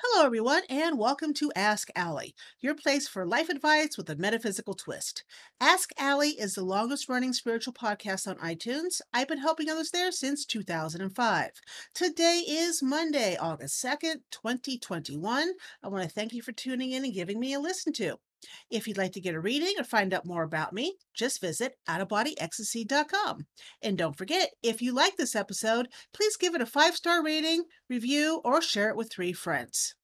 Hello, everyone, and welcome to Ask Allie, your place for life advice with a metaphysical twist. Ask Allie is the longest running spiritual podcast on iTunes. I've been helping others there since 2005. Today is Monday, August 2nd, 2021. I want to thank you for tuning in and giving me a listen to. If you'd like to get a reading or find out more about me, just visit outofbodyecstasy.com. And don't forget, if you like this episode, please give it a five star rating, review, or share it with three friends.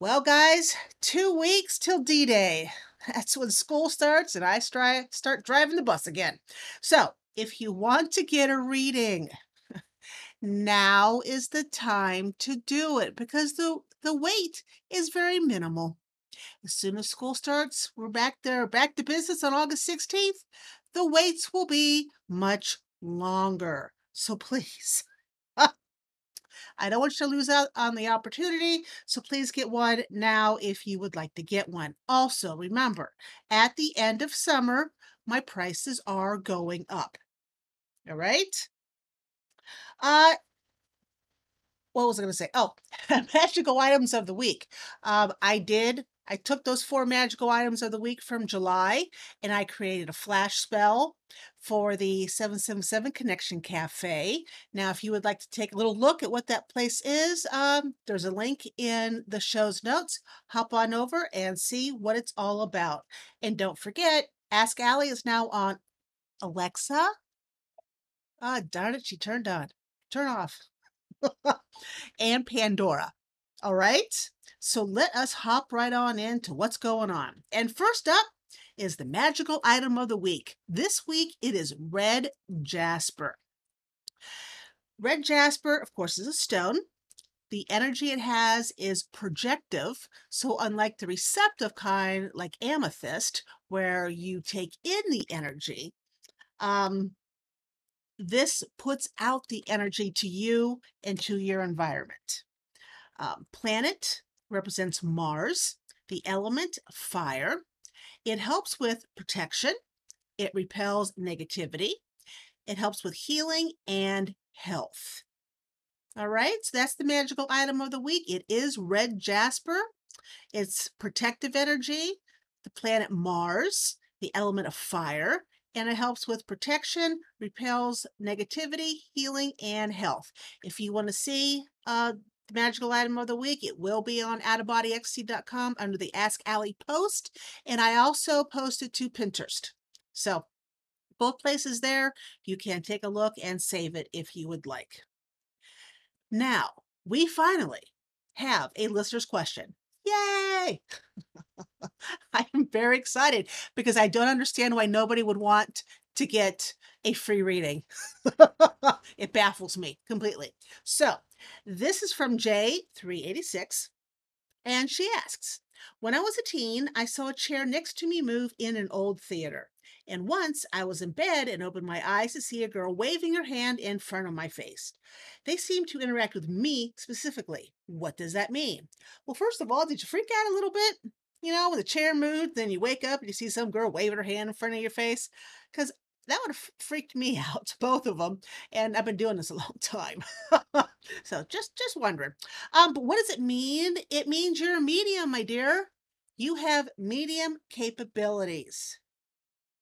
Well, guys, two weeks till D Day. That's when school starts and I start driving the bus again. So, if you want to get a reading, now is the time to do it because the, the wait is very minimal. As soon as school starts, we're back there, back to business on August 16th. The waits will be much longer. So please, I don't want you to lose out on the opportunity. So please get one now if you would like to get one. Also, remember, at the end of summer, my prices are going up. All right. Uh, what was I going to say? Oh, magical items of the week. Um, I did I took those four magical items of the week from July and I created a flash spell for the 777 Connection Cafe. Now, if you would like to take a little look at what that place is, um, there's a link in the show's notes. Hop on over and see what it's all about. And don't forget, Ask Allie is now on Alexa. Ah, darn it, she turned on. Turn off. and Pandora. All right. So let us hop right on into what's going on. And first up is the magical item of the week. This week it is red jasper. Red jasper, of course, is a stone. The energy it has is projective. So, unlike the receptive kind, like amethyst, where you take in the energy, um, this puts out the energy to you and to your environment. Um, planet represents Mars, the element fire. It helps with protection, it repels negativity, it helps with healing and health. All right, so that's the magical item of the week. It is red jasper. It's protective energy, the planet Mars, the element of fire, and it helps with protection, repels negativity, healing, and health. If you want to see uh, the magical item of the week. It will be on outofbodyecstasy.com under the Ask Allie post. And I also posted to Pinterest. So both places there, you can take a look and save it if you would like. Now, we finally have a listener's question. Yay! I am very excited because I don't understand why nobody would want to get a free reading. it baffles me completely. So, this is from J386, and she asks When I was a teen, I saw a chair next to me move in an old theater. And once I was in bed and opened my eyes to see a girl waving her hand in front of my face. They seemed to interact with me specifically. What does that mean? Well, first of all, did you freak out a little bit? You know, when the chair moved, then you wake up and you see some girl waving her hand in front of your face? Because that would have freaked me out, both of them. And I've been doing this a long time. so just just wondering. Um, but what does it mean? It means you're a medium, my dear. You have medium capabilities.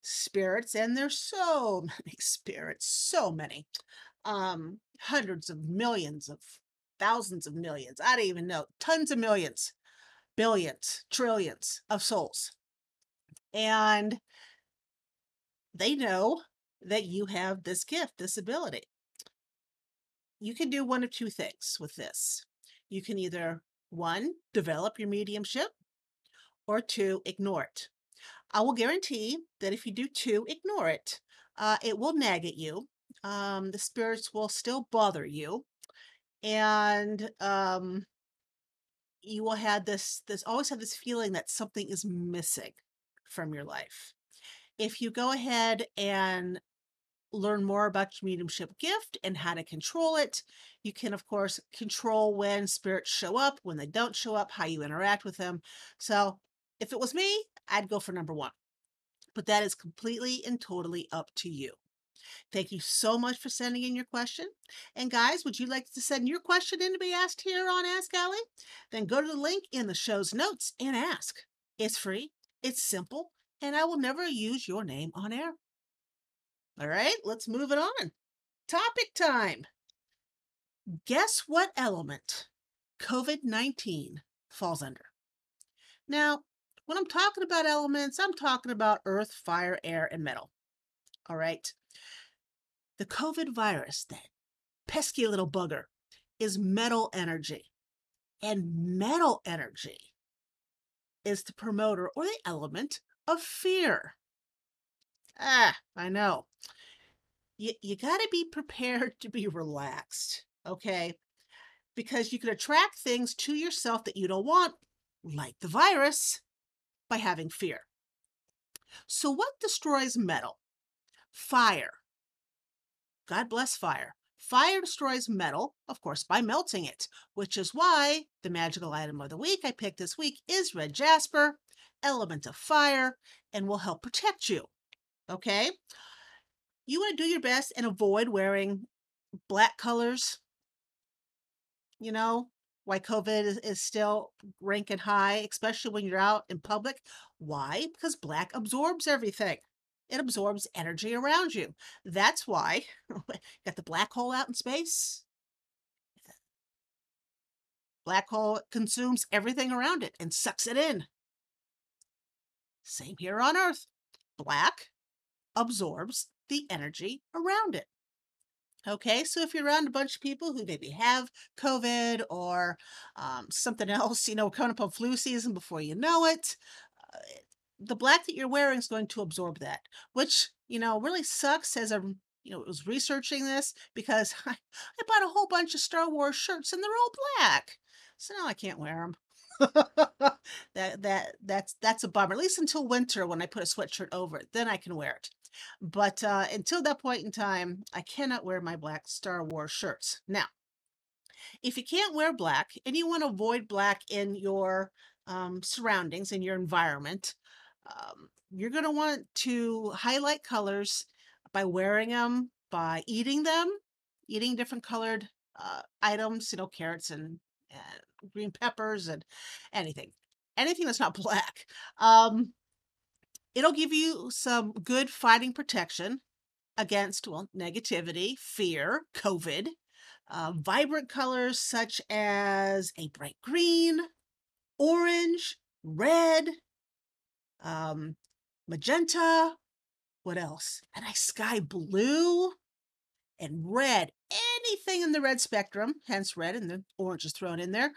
Spirits, and there's so many spirits, so many. Um, hundreds of millions of thousands of millions. I don't even know. Tons of millions, billions, trillions of souls. And they know that you have this gift, this ability. You can do one of two things with this. You can either, one, develop your mediumship, or two, ignore it. I will guarantee that if you do two, ignore it, uh, it will nag at you. Um, the spirits will still bother you. And um, you will have this, this always have this feeling that something is missing from your life if you go ahead and learn more about your mediumship gift and how to control it, you can, of course, control when spirits show up, when they don't show up, how you interact with them. So, if it was me, I'd go for number one. But that is completely and totally up to you. Thank you so much for sending in your question. And guys, would you like to send your question in to be asked here on Ask Allie? then go to the link in the show's notes and ask. It's free, it's simple, and I will never use your name on air. All right, let's move it on. Topic time. Guess what element COVID 19 falls under? Now, when I'm talking about elements, I'm talking about earth, fire, air, and metal. All right. The COVID virus, that pesky little bugger, is metal energy. And metal energy is the promoter or the element of fear. Ah, I know. You, you got to be prepared to be relaxed, okay? Because you can attract things to yourself that you don't want, like the virus, by having fear. So, what destroys metal? Fire. God bless fire. Fire destroys metal, of course, by melting it, which is why the magical item of the week I picked this week is red jasper, element of fire, and will help protect you. Okay? You want to do your best and avoid wearing black colors. You know, why COVID is, is still ranking high, especially when you're out in public. Why? Because black absorbs everything. It absorbs energy around you. That's why got the black hole out in space. Black hole consumes everything around it and sucks it in. Same here on Earth. Black absorbs the energy around it. Okay, so if you're around a bunch of people who maybe have COVID or um, something else, you know, coming up on flu season before you know it, uh, the black that you're wearing is going to absorb that, which, you know, really sucks as a you know, was researching this because I, I bought a whole bunch of Star Wars shirts and they're all black. So now I can't wear them. that that that's that's a bummer. At least until winter when I put a sweatshirt over it, then I can wear it. But uh, until that point in time, I cannot wear my black Star Wars shirts. Now, if you can't wear black and you want to avoid black in your um, surroundings, in your environment, um, you're going to want to highlight colors by wearing them, by eating them, eating different colored uh, items, you know, carrots and, and green peppers and anything, anything that's not black. Um, It'll give you some good fighting protection against, well, negativity, fear, COVID. Uh, vibrant colors such as a bright green, orange, red, um, magenta. What else? A nice sky blue and red. Anything in the red spectrum, hence red, and the orange is thrown in there.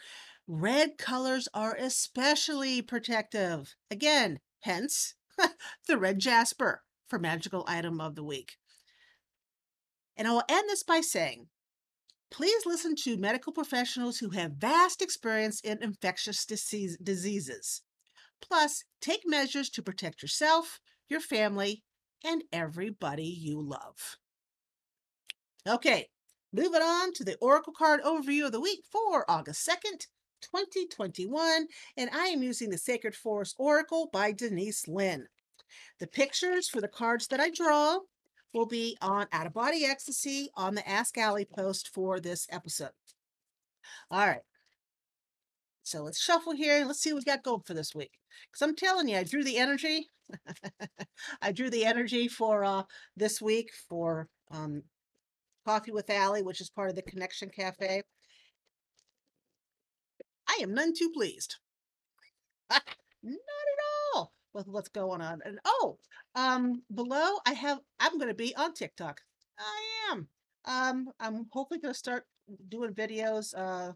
Red colors are especially protective. Again, hence the red jasper for magical item of the week. And I will end this by saying, please listen to medical professionals who have vast experience in infectious disease, diseases. Plus, take measures to protect yourself, your family, and everybody you love. Okay, moving on to the Oracle card overview of the week for August 2nd, 2021, and I am using the Sacred Forest Oracle by Denise Linn. The pictures for the cards that I draw will be on Out of Body Ecstasy on the Ask Allie post for this episode. All right. So let's shuffle here and let's see what we got going for this week. Because I'm telling you, I drew the energy. I drew the energy for uh, this week for um, Coffee with Allie, which is part of the Connection Cafe. I am none too pleased. Not at all with what's going on. And oh, um, below I have I'm going to be on TikTok. I am. Um, I'm hopefully going to start doing videos uh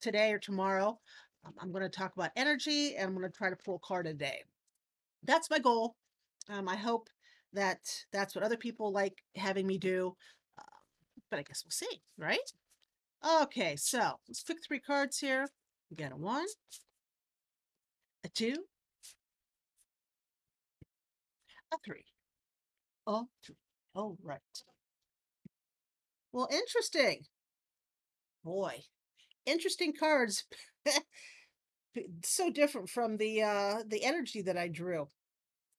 today or tomorrow. Um, I'm going to talk about energy and I'm going to try to pull a card a day. That's my goal. Um, I hope that that's what other people like having me do. Uh, but I guess we'll see, right? Okay, so let's pick three cards here. We got a one, a two, a three. A three. Oh, right. Well, interesting. Boy, interesting cards. so different from the uh the energy that I drew.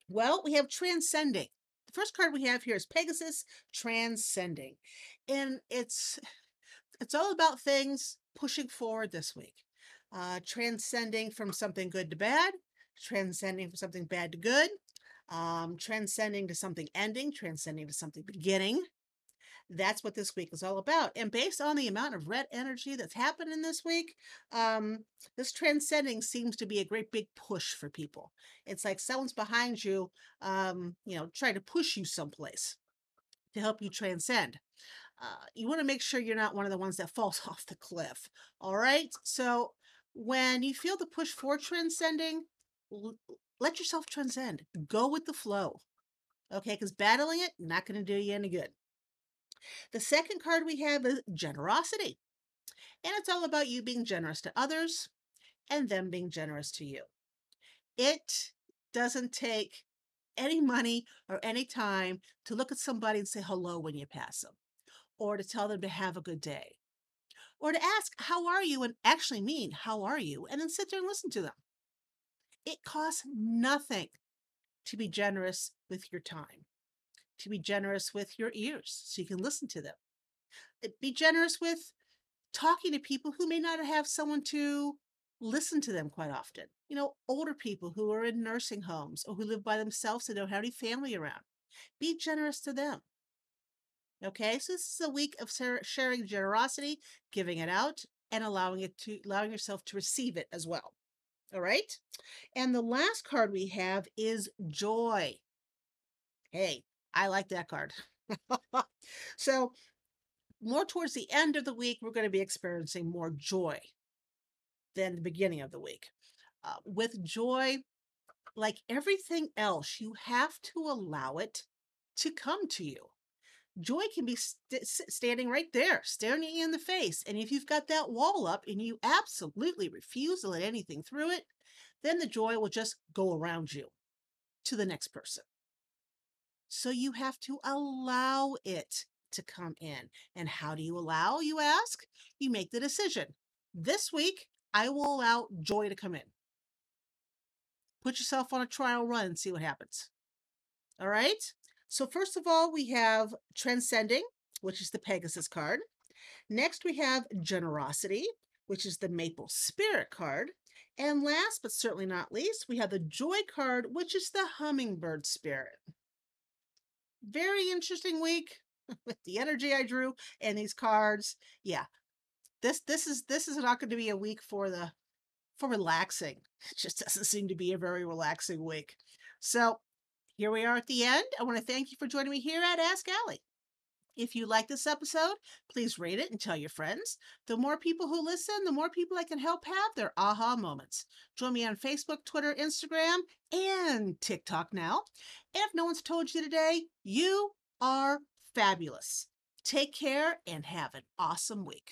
Well, we have transcending. The first card we have here is Pegasus transcending. And it's it's all about things pushing forward this week. uh, transcending from something good to bad, transcending from something bad to good, um, transcending to something ending, transcending to something beginning. That's what this week is all about. And based on the amount of red energy that's happening this week, um, this transcending seems to be a great big push for people. It's like someone's behind you, um, you know, trying to push you someplace to help you transcend. Uh, you want to make sure you're not one of the ones that falls off the cliff. All right. So when you feel the push for transcending, let yourself transcend. Go with the flow. Okay, because battling it not going to do you any good. The second card we have is generosity. And it's all about you being generous to others and them being generous to you. It doesn't take any money or any time to look at somebody and say hello when you pass them, or to tell them to have a good day, or to ask, How are you? and actually mean, How are you? and then sit there and listen to them. It costs nothing to be generous with your time, to be generous with your ears so you can listen to them. Uh, be generous with talking to people who may not have someone to listen to them quite often. You know, older people who are in nursing homes or who live by themselves and don't have any family around. Be generous to them. Okay, so this is a week of sharing generosity, giving it out, and allowing it to allowing yourself to receive it as well. All right. And the last card we have is joy. Hey, I like that card. so, more towards the end of the week, we're going to be experiencing more joy than the beginning of the week. Uh, with joy, like everything else, you have to allow it to come to you. Joy can be st- standing right there, staring you in the face. And if you've got that wall up and you absolutely refuse to let anything through it, then the joy will just go around you to the next person. So you have to allow it to come in. And how do you allow, you ask? You make the decision. This week, I will allow joy to come in. Put yourself on a trial run and see what happens. All right? So, first of all, we have Transcending, which is the Pegasus card. Next, we have Generosity, which is the Maple Spirit card. And last but certainly not least, we have the Joy card, which is the Hummingbird Spirit. Very interesting week with the energy I drew and these cards. Yeah. This this is this is not going to be a week for the for relaxing. It just doesn't seem to be a very relaxing week. So here we are at the end. I want to thank you for joining me here at Ask Allie. If you like this episode, please rate it and tell your friends. The more people who listen, the more people I can help have their aha moments. Join me on Facebook, Twitter, Instagram, and TikTok now. And if no one's told you today, you are fabulous. Take care and have an awesome week.